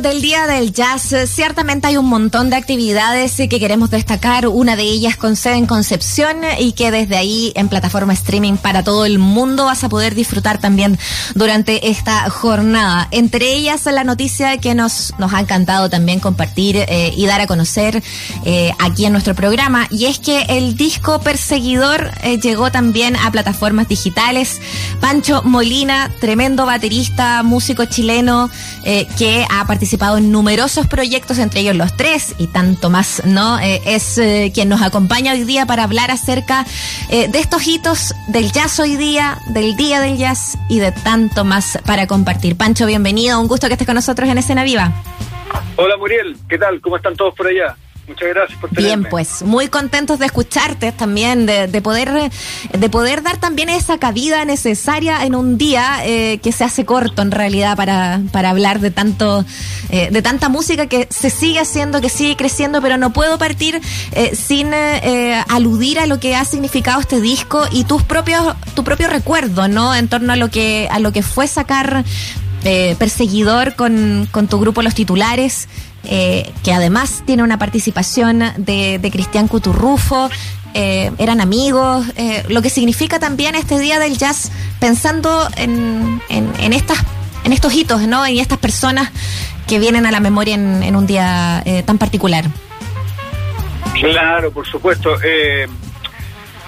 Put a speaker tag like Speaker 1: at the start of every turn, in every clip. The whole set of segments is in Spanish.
Speaker 1: del Día del Jazz, ciertamente hay un montón de actividades que queremos destacar. Una de ellas con sede en Concepción y que desde ahí en plataforma streaming para todo el mundo vas a poder disfrutar también durante esta jornada. Entre ellas la noticia que nos, nos ha encantado también compartir eh, y dar a conocer eh, aquí en nuestro programa y es que el disco Perseguidor eh, llegó también a plataformas digitales. Pancho Molina, tremendo baterista, músico chileno, eh, que ha participado en numerosos proyectos, entre ellos los tres y tanto más, ¿no? Eh, es eh, quien nos acompaña hoy día para hablar acerca de estos hitos del jazz hoy día, del Día del Jazz y de tanto más para compartir. Pancho, bienvenido, un gusto que estés con nosotros en Escena Viva.
Speaker 2: Hola Muriel, ¿qué tal? ¿Cómo están todos por allá? Muchas gracias por tenerme.
Speaker 1: Bien, pues muy contentos de escucharte también, de, de poder de poder dar también esa cabida necesaria en un día eh, que se hace corto en realidad para, para hablar de tanto eh, de tanta música que se sigue haciendo, que sigue creciendo, pero no puedo partir eh, sin eh, aludir a lo que ha significado este disco y tus propios tu propio recuerdo, ¿no? En torno a lo que a lo que fue sacar eh, perseguidor con, con tu grupo Los Titulares, eh, que además tiene una participación de, de Cristian Cuturrufo. Eh, eran amigos, eh, lo que significa también este día del jazz, pensando en, en, en estas, en estos hitos, ¿no? Y estas personas que vienen a la memoria en, en un día eh, tan particular.
Speaker 2: Claro, por supuesto.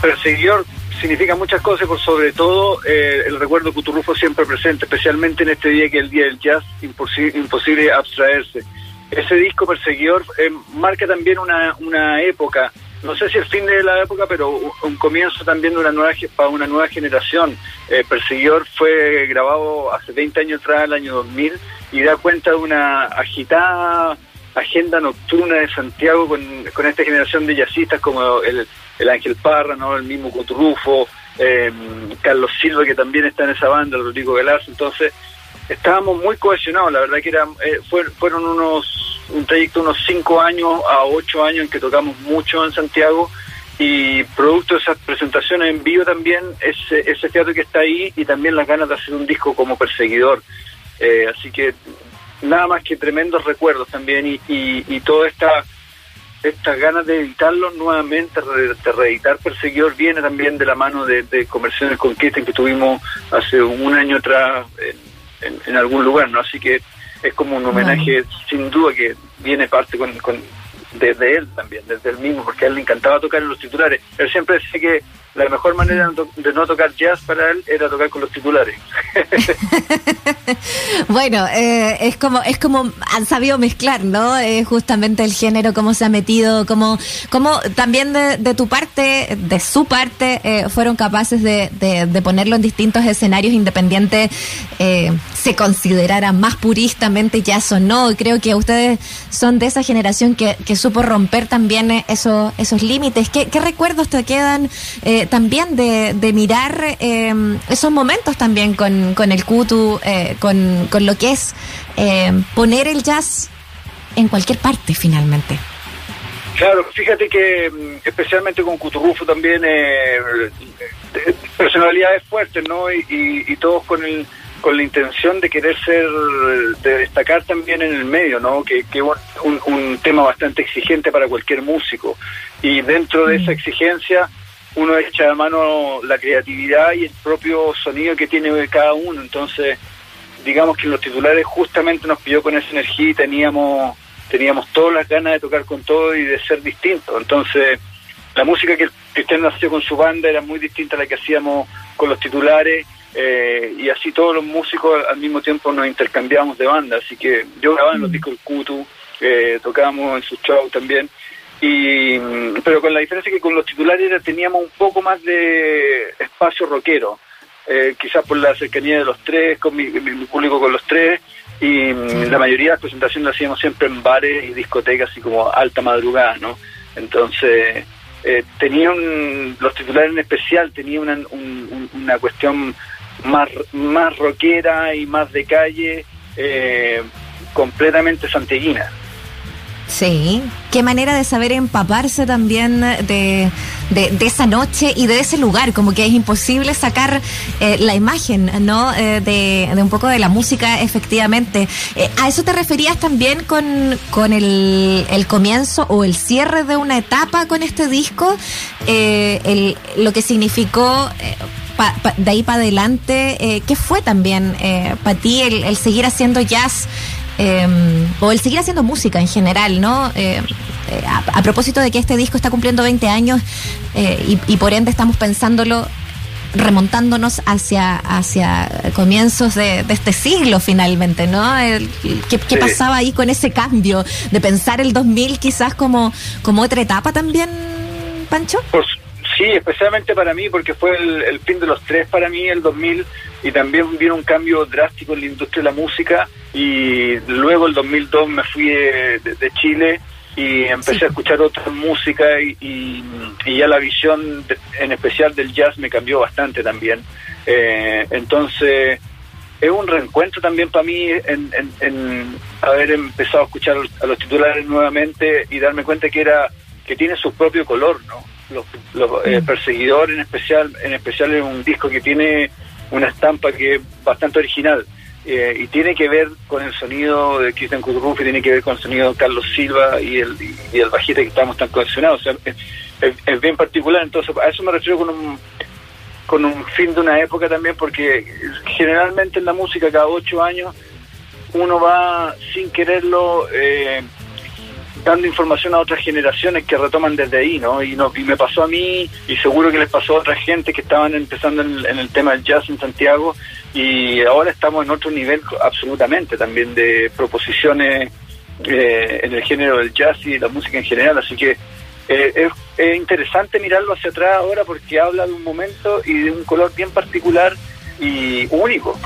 Speaker 2: Perseguidor significa muchas cosas, por sobre todo eh, el recuerdo Cuturrufo siempre presente, especialmente en este día que es el Día del Jazz, imposi imposible abstraerse. Ese disco Perseguidor eh, marca también una, una época, no sé si el fin de la época, pero un comienzo también de una nueva, para una nueva generación. Eh, Perseguidor fue grabado hace 20 años atrás, el año 2000, y da cuenta de una agitada agenda nocturna de Santiago con, con esta generación de jazzistas como el, el Ángel Parra, ¿no? el mismo Coturrufo, eh, Carlos Silva que también está en esa banda, Rodrigo Galarza, entonces estábamos muy cohesionados, la verdad que era, eh, fue, fueron unos un trayecto unos cinco años a ocho años en que tocamos mucho en Santiago y producto de esas presentaciones en vivo también ese, ese teatro que está ahí y también las ganas de hacer un disco como perseguidor. Eh, así que nada más que tremendos recuerdos también y, y, y toda esta estas ganas de editarlo nuevamente, de reeditar Perseguidor, viene también de la mano de, de Conversiones Conquista que tuvimos hace un año atrás en, en, en, algún lugar, ¿no? Así que es como un homenaje bueno. sin duda que viene parte con, con desde él también, desde él mismo, porque a él le encantaba tocar en los titulares. Él siempre decía que la mejor manera de no tocar jazz para él era tocar con los titulares.
Speaker 1: bueno, eh, es como es como han sabido mezclar, ¿no? Eh, justamente el género, cómo se ha metido, cómo, cómo también de, de tu parte, de su parte, eh, fueron capaces de, de, de, ponerlo en distintos escenarios independientes, eh, se considerara más puristamente jazz o no. Creo que ustedes son de esa generación que, que supo romper también esos, esos límites. ¿Qué, ¿Qué recuerdos te quedan? Eh, también de, de mirar eh, esos momentos también con, con el Kutu, eh, con, con, lo que es eh, poner el jazz en cualquier parte finalmente.
Speaker 2: Claro, fíjate que mm, especialmente con Cuturrufo también eh, personalidades fuertes, ¿no? Y, y, y, todos con el con la intención de querer ser, de destacar también en el medio, ¿no? Que, que un, un tema bastante exigente para cualquier músico. Y dentro de esa exigencia, uno echa a mano la creatividad y el propio sonido que tiene cada uno. Entonces, digamos que los titulares justamente nos pilló con esa energía y teníamos, teníamos todas las ganas de tocar con todo y de ser distintos. Entonces, la música que Cristian nació con su banda era muy distinta a la que hacíamos con los titulares. Eh, y así todos los músicos al mismo tiempo nos intercambiábamos de banda. Así que yo grababa en los discos del Kutu, eh, tocábamos en sus shows también y pero con la diferencia que con los titulares teníamos un poco más de espacio rockero eh, quizás por la cercanía de los tres con mi, mi público con los tres y sí. la mayoría de las presentaciones las hacíamos siempre en bares y discotecas así como alta madrugada no entonces eh, tenían los titulares en especial tenían una, un, una cuestión más más rockera y más de calle eh, completamente santiaguina
Speaker 1: Sí, qué manera de saber empaparse también de, de, esa noche y de ese lugar, como que es imposible sacar eh, la imagen, ¿no? Eh, de, un poco de la música, efectivamente. Eh, ¿A eso te referías también con, con el, el, comienzo o el cierre de una etapa con este disco? el, lo que significó de ahí para adelante, eh, ¿qué fue también eh, para ti el, seguir haciendo jazz em, o el seguir haciendo música en general, ¿no? Eh, a, propósito de que este disco está cumpliendo 20 años y, por ende estamos pensándolo remontándonos hacia hacia comienzos de, este siglo finalmente, ¿no? ¿qué, pasaba ahí con ese cambio de pensar el 2000 quizás como, como otra etapa también, Pancho?
Speaker 2: Sí, especialmente para mí, porque fue el, fin de los tres para mí, el 2000, y también vino un cambio drástico en la industria de la música, y luego el 2002 me fui de, Chile y empecé a escuchar otra música y, ya la visión en especial del jazz me cambió bastante también. Eh, entonces es un reencuentro también para mí en, en, haber empezado a escuchar a los titulares nuevamente y darme cuenta que era que tiene su propio color, ¿no? Los, los eh, mm. en especial en especial es un disco que tiene una estampa que es bastante original eh, y tiene que ver con el sonido de Cristian y tiene que ver con el sonido de Carlos Silva y el, y, el bajista que estamos tan coleccionados. O sea, es, bien particular, entonces a eso me refiero con un, con un fin de una época también, porque generalmente en la música cada ocho años uno va sin quererlo eh, dando información a otras generaciones que retoman desde ahí, ¿no? Y, no, y me pasó a mí y seguro que les pasó a otra gente que estaban empezando en, el tema del jazz en Santiago y ahora estamos en otro nivel absolutamente también de proposiciones eh, en el género del jazz y la música en general, así que eh, es, interesante mirarlo hacia atrás ahora porque habla de un momento y de un color bien particular y único.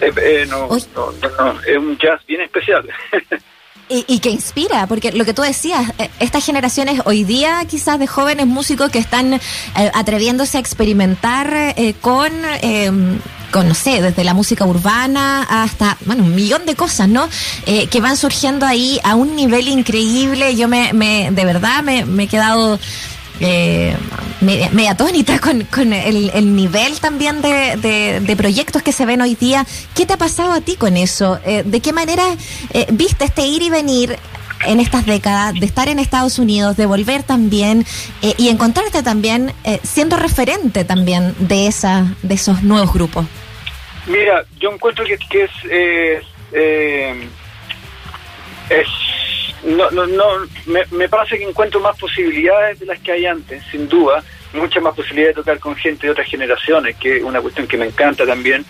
Speaker 2: Eh, no, no, no, es un jazz bien especial.
Speaker 1: Y, que inspira, porque lo que tú decías, eh, estas generaciones hoy día quizás de jóvenes músicos que están eh, atreviéndose a experimentar eh, con, em, con, no sé, desde la música urbana hasta, bueno, un millón de cosas, ¿no? que van surgiendo ahí a un nivel increíble. Yo me, me de verdad, me, me he quedado eh, media, atónita con, el, nivel también de, proyectos que se ven hoy día. ¿Qué te ha pasado a ti con eso? Eh, ¿De qué manera eh, viste este ir y venir en estas décadas, de estar en Estados Unidos, de volver también eh, y encontrarte también siendo referente también de, esa, de esos nuevos grupos?
Speaker 2: Mira, yo encuentro que, es no, no, no me, me parece que encuentro más posibilidades de las que hay antes, sin duda, muchas más posibilidades de tocar con gente de otras generaciones, que es una cuestión que me encanta también.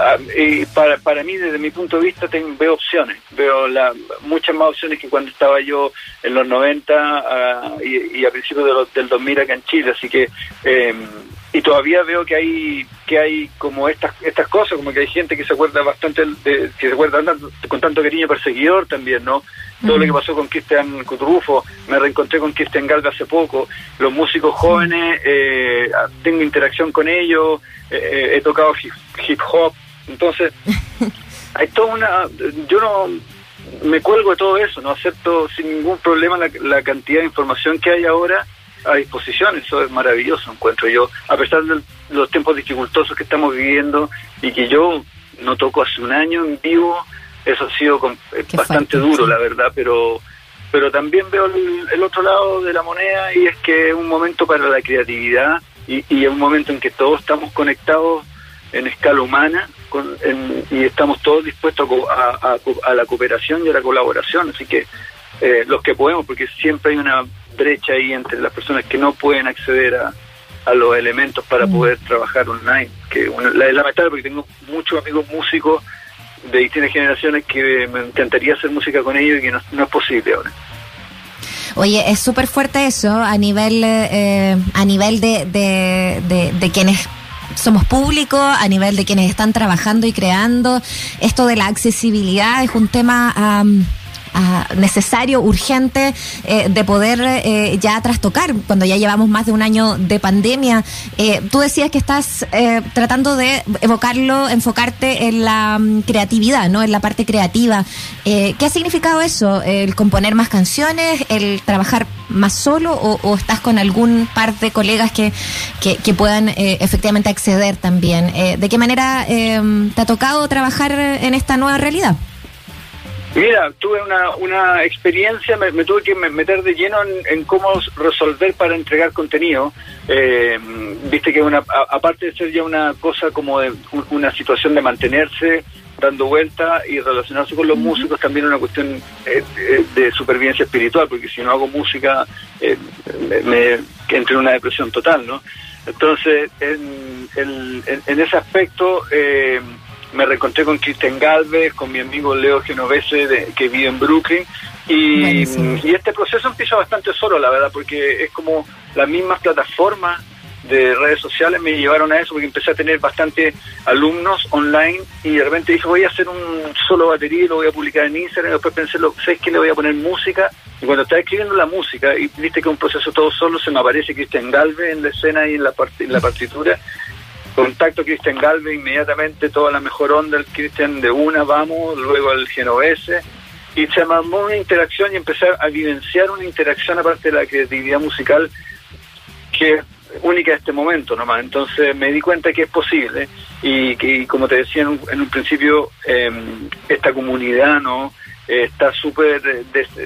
Speaker 2: Ah, y para, para mí, desde mi punto de vista, veo opciones, veo la, muchas más opciones que cuando estaba yo en los 90 ah, y, a principios de del 2000 acá en Chile, así que eh, y todavía veo que hay que hay como estas estas cosas como que hay gente que se acuerda bastante de, que se acuerda con tanto cariño perseguidor también no todo lo que pasó con Cristian Cutrufo me reencontré con Cristian Galga hace poco. Los músicos jóvenes eh, tengo interacción con ellos eh, eh, he tocado hip, hop. Entonces hay toda una yo no me cuelgo de todo eso no acepto sin ningún problema la cantidad de información que hay ahora a disposición, eso es maravilloso, encuentro yo, a pesar de los tiempos dificultosos que estamos viviendo y que yo no toco hace un año en vivo, eso ha sido bastante duro, la verdad, pero pero también veo el, otro lado de la moneda y es que es un momento para la creatividad y, y es un momento en que todos estamos conectados en escala humana y estamos todos dispuestos a, a, la cooperación y a la colaboración, así que eh, los que podemos, porque siempre hay una brecha ahí entre las personas que no pueden acceder a, los elementos para mm. poder trabajar online, que la, es lamentable porque tengo muchos amigos músicos de distintas generaciones que me encantaría hacer música con ellos y que no, es posible ahora.
Speaker 1: Oye, es súper fuerte eso a nivel eh, a nivel de, de, de, quienes somos públicos, a nivel de quienes están trabajando y creando. Esto de la accesibilidad es un tema necesario, urgente, de poder ya trastocar cuando ya llevamos más de un año de pandemia. tú decías que estás tratando de evocarlo, enfocarte en la mm, creatividad, ¿no? En la parte creativa. ¿Qué ha significado eso? ¿El componer más canciones? ¿El trabajar más solo? ¿O, estás con algún par de colegas que, que, puedan efectivamente acceder también? ¿De qué manera te ha tocado trabajar en esta nueva realidad?
Speaker 2: Mira, tuve una, una experiencia, me, tuve que meter de lleno en, cómo resolver para entregar contenido. Eh, viste que una, aparte de ser ya una cosa como de una situación de mantenerse dando vuelta y relacionarse con los músicos, también una cuestión eh, eh, de supervivencia espiritual, porque si no hago música me, me entro en una depresión total, ¿no? Entonces, en, en, ese aspecto, eh, me reencontré con Kristen Galvez, con mi amigo Leo Genovese, que vive en Brooklyn, y, y, este proceso empieza bastante solo, la verdad, porque es como las mismas plataformas de redes sociales me llevaron a eso porque empecé a tener bastante alumnos online y de repente dije voy a hacer un solo batería y lo voy a publicar en Instagram y después pensé, ¿sabes qué? Le voy a poner música y cuando estaba escribiendo la música y viste que un proceso todo solo se me aparece Cristian Galve en la escena y en la, en la partitura contacto Cristian Galve inmediatamente toda la mejor onda el Cristian de una vamos luego el genovese y se armó una interacción y empecé a vivenciar una interacción aparte de la creatividad musical que única de este momento nomás. Entonces me di cuenta que es posible y que, como te decía en un, principio, em, esta comunidad no eh, está súper.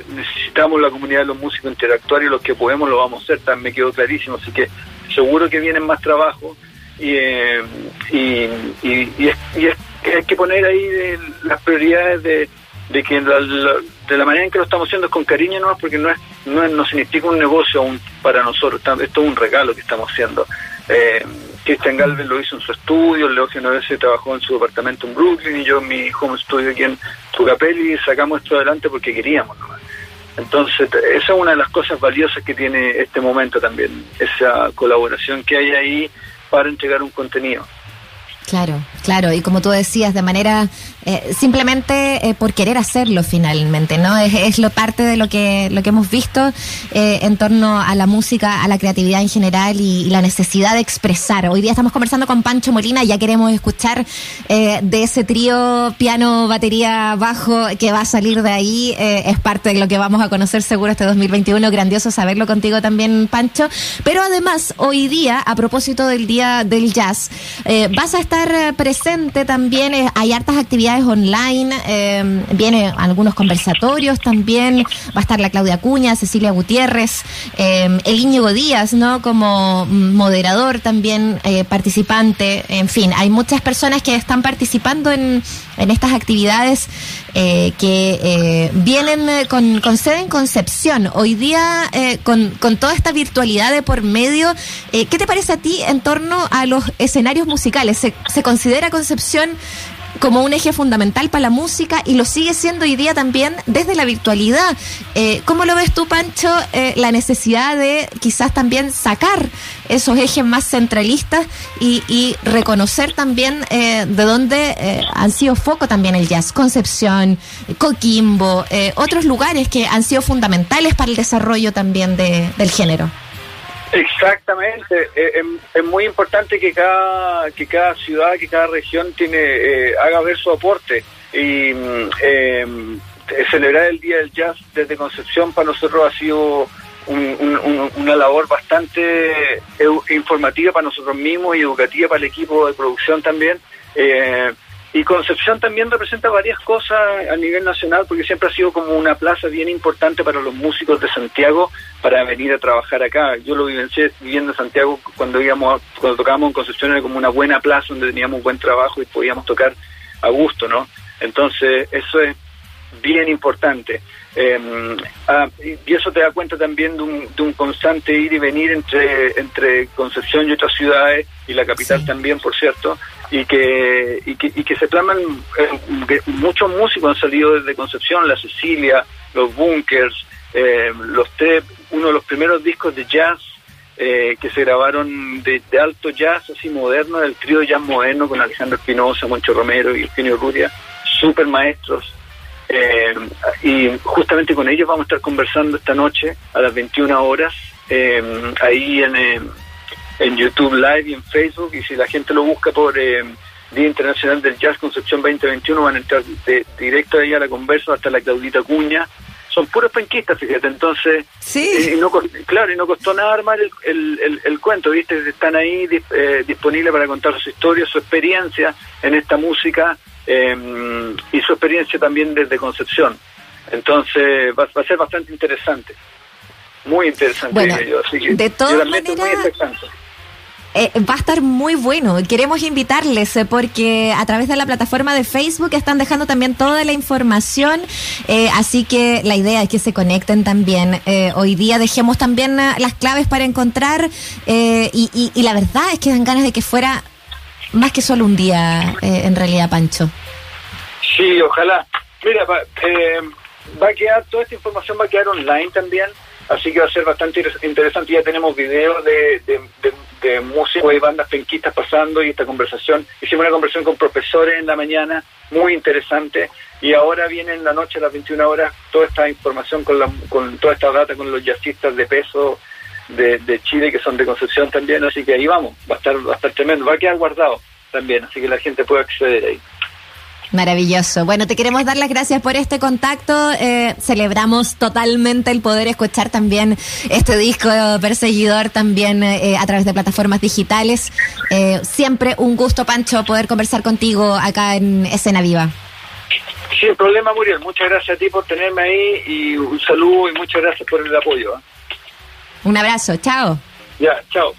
Speaker 2: necesitamos la comunidad de los músicos interactuar y los que podemos lo vamos a hacer, también me quedó clarísimo. Así que seguro que vienen más trabajo y, em, y, y, es, hay que poner ahí las prioridades de, de que la, de la manera en que lo estamos haciendo es con cariño no porque no es no, no significa un negocio para nosotros, esto es un regalo que estamos haciendo. Eh, Cristian Galvez lo hizo en su estudio, Leo Genovese trabajó en su departamento en Brooklyn y yo en mi home studio aquí en Tucapel y sacamos esto adelante porque queríamos nomás. Entonces, esa es una de las cosas valiosas que tiene este momento también, esa colaboración que hay ahí para entregar un contenido.
Speaker 1: Claro, claro, y como tú decías, de manera eh, simplemente eh, por querer hacerlo finalmente, ¿no? Es, lo parte de lo que lo que hemos visto eh, en torno a la música, a la creatividad en general y, la necesidad de expresar. Hoy día estamos conversando con Pancho Molina, ya queremos escuchar de ese trío piano, batería, bajo que va a salir de ahí. es parte de lo que vamos a conocer seguro este 2021. Grandioso saberlo contigo también, Pancho. Pero además, hoy día, a propósito del Día del Jazz, vas a estar eh, presente también, eh, hay hartas actividades online, eh, vienen algunos conversatorios también, va a estar la Claudia Cuña, Cecilia Gutiérrez, el Íñigo Díaz, ¿no? Como moderador también, participante, en fin, hay muchas personas que están participando en, en estas actividades que vienen con, con, sede en Concepción. Hoy día, con, con toda esta virtualidad de por medio, ¿qué te parece a ti en torno a los escenarios musicales? ¿Se, se considera Concepción como un eje fundamental para la música y lo sigue siendo hoy día también desde la virtualidad. Eh, ¿Cómo lo ves tú, Pancho, eh, la necesidad de quizás también sacar esos ejes más centralistas y, reconocer también eh, de dónde han sido foco también el jazz? Concepción, Coquimbo, otros lugares que han sido fundamentales para el desarrollo también del género.
Speaker 2: Exactamente, eh, em, es, muy importante que cada que cada ciudad, que cada región tiene eh, haga ver su aporte y mm, em, celebrar el Día del Jazz desde Concepción para nosotros ha sido una labor bastante informativa para nosotros mismos y educativa para el equipo de producción también. Y Concepción también representa varias cosas a nivel nacional porque siempre ha sido como una plaza bien importante para los músicos de Santiago para venir a trabajar acá. Yo lo vivencié viviendo en Santiago cuando íbamos, cuando tocábamos en Concepción era como una buena plaza donde teníamos buen trabajo y podíamos tocar a gusto, ¿no? Entonces eso es bien importante. Ah, y eso te da cuenta también de un, de un, constante ir y venir entre, entre Concepción y otras ciudades, y la capital también, por cierto, y que, y que, y que se plasman, eh, muchos músicos han salido desde Concepción, la Cecilia, los Bunkers, eh, los tres, uno de los primeros discos de jazz eh, que se grabaron de, alto jazz, así moderno, del trío de jazz moderno con Alejandro Espinosa, Moncho Romero y Eugenio Ruria, super maestros. Eh, y justamente con ellos vamos a estar conversando esta noche a las 21 horas, eh, ahí en, eh, en YouTube Live y en Facebook. Y si la gente lo busca por Día Internacional del Jazz Concepción 2021, van a entrar de, directo ahí a la conversa hasta la Claudita Cuña. Son puros penquistas, fíjate. Entonces,
Speaker 1: sí.
Speaker 2: y no, claro, y no costó nada armar el, el, el, cuento, ¿viste? Están ahí disponibles para contar su historia, su experiencia en esta música eh, y su experiencia también desde Concepción. Entonces va, a ser bastante interesante, muy interesante.
Speaker 1: Bueno, de todas maneras, eh, va a estar muy bueno. Queremos invitarles eh, porque a través de la plataforma de Facebook están dejando también toda la información, eh, así que la idea es que se conecten también. hoy día dejemos también las claves para encontrar y, y la verdad es que dan ganas de que fuera más que solo un día, eh, en realidad, Pancho.
Speaker 2: Sí, ojalá. Mira, va, eh, va a quedar, toda esta información va a quedar online también, así que va a ser bastante interesante. Ya tenemos videos de, de, de, músicos y bandas penquistas pasando y esta conversación. Hicimos una conversación con profesores en la mañana, muy interesante, y ahora viene en la noche a las 21 horas toda esta información con, la, con toda esta data con los jazzistas de peso de, Chile que son de Concepción también, así que ahí vamos, va a estar, va a estar tremendo, va a quedar guardado también, así que la gente puede acceder ahí.
Speaker 1: Maravilloso. Bueno, te queremos dar las gracias por este contacto. Eh, celebramos totalmente el poder escuchar también este disco perseguidor también eh, a través de plataformas digitales. Eh, siempre un gusto, Pancho, poder conversar contigo acá en Escena Viva.
Speaker 2: Sin problema, Muriel. Muchas gracias a ti por tenerme ahí y un saludo y muchas gracias por el apoyo.
Speaker 1: Un abrazo, chao.
Speaker 2: Ya, chao.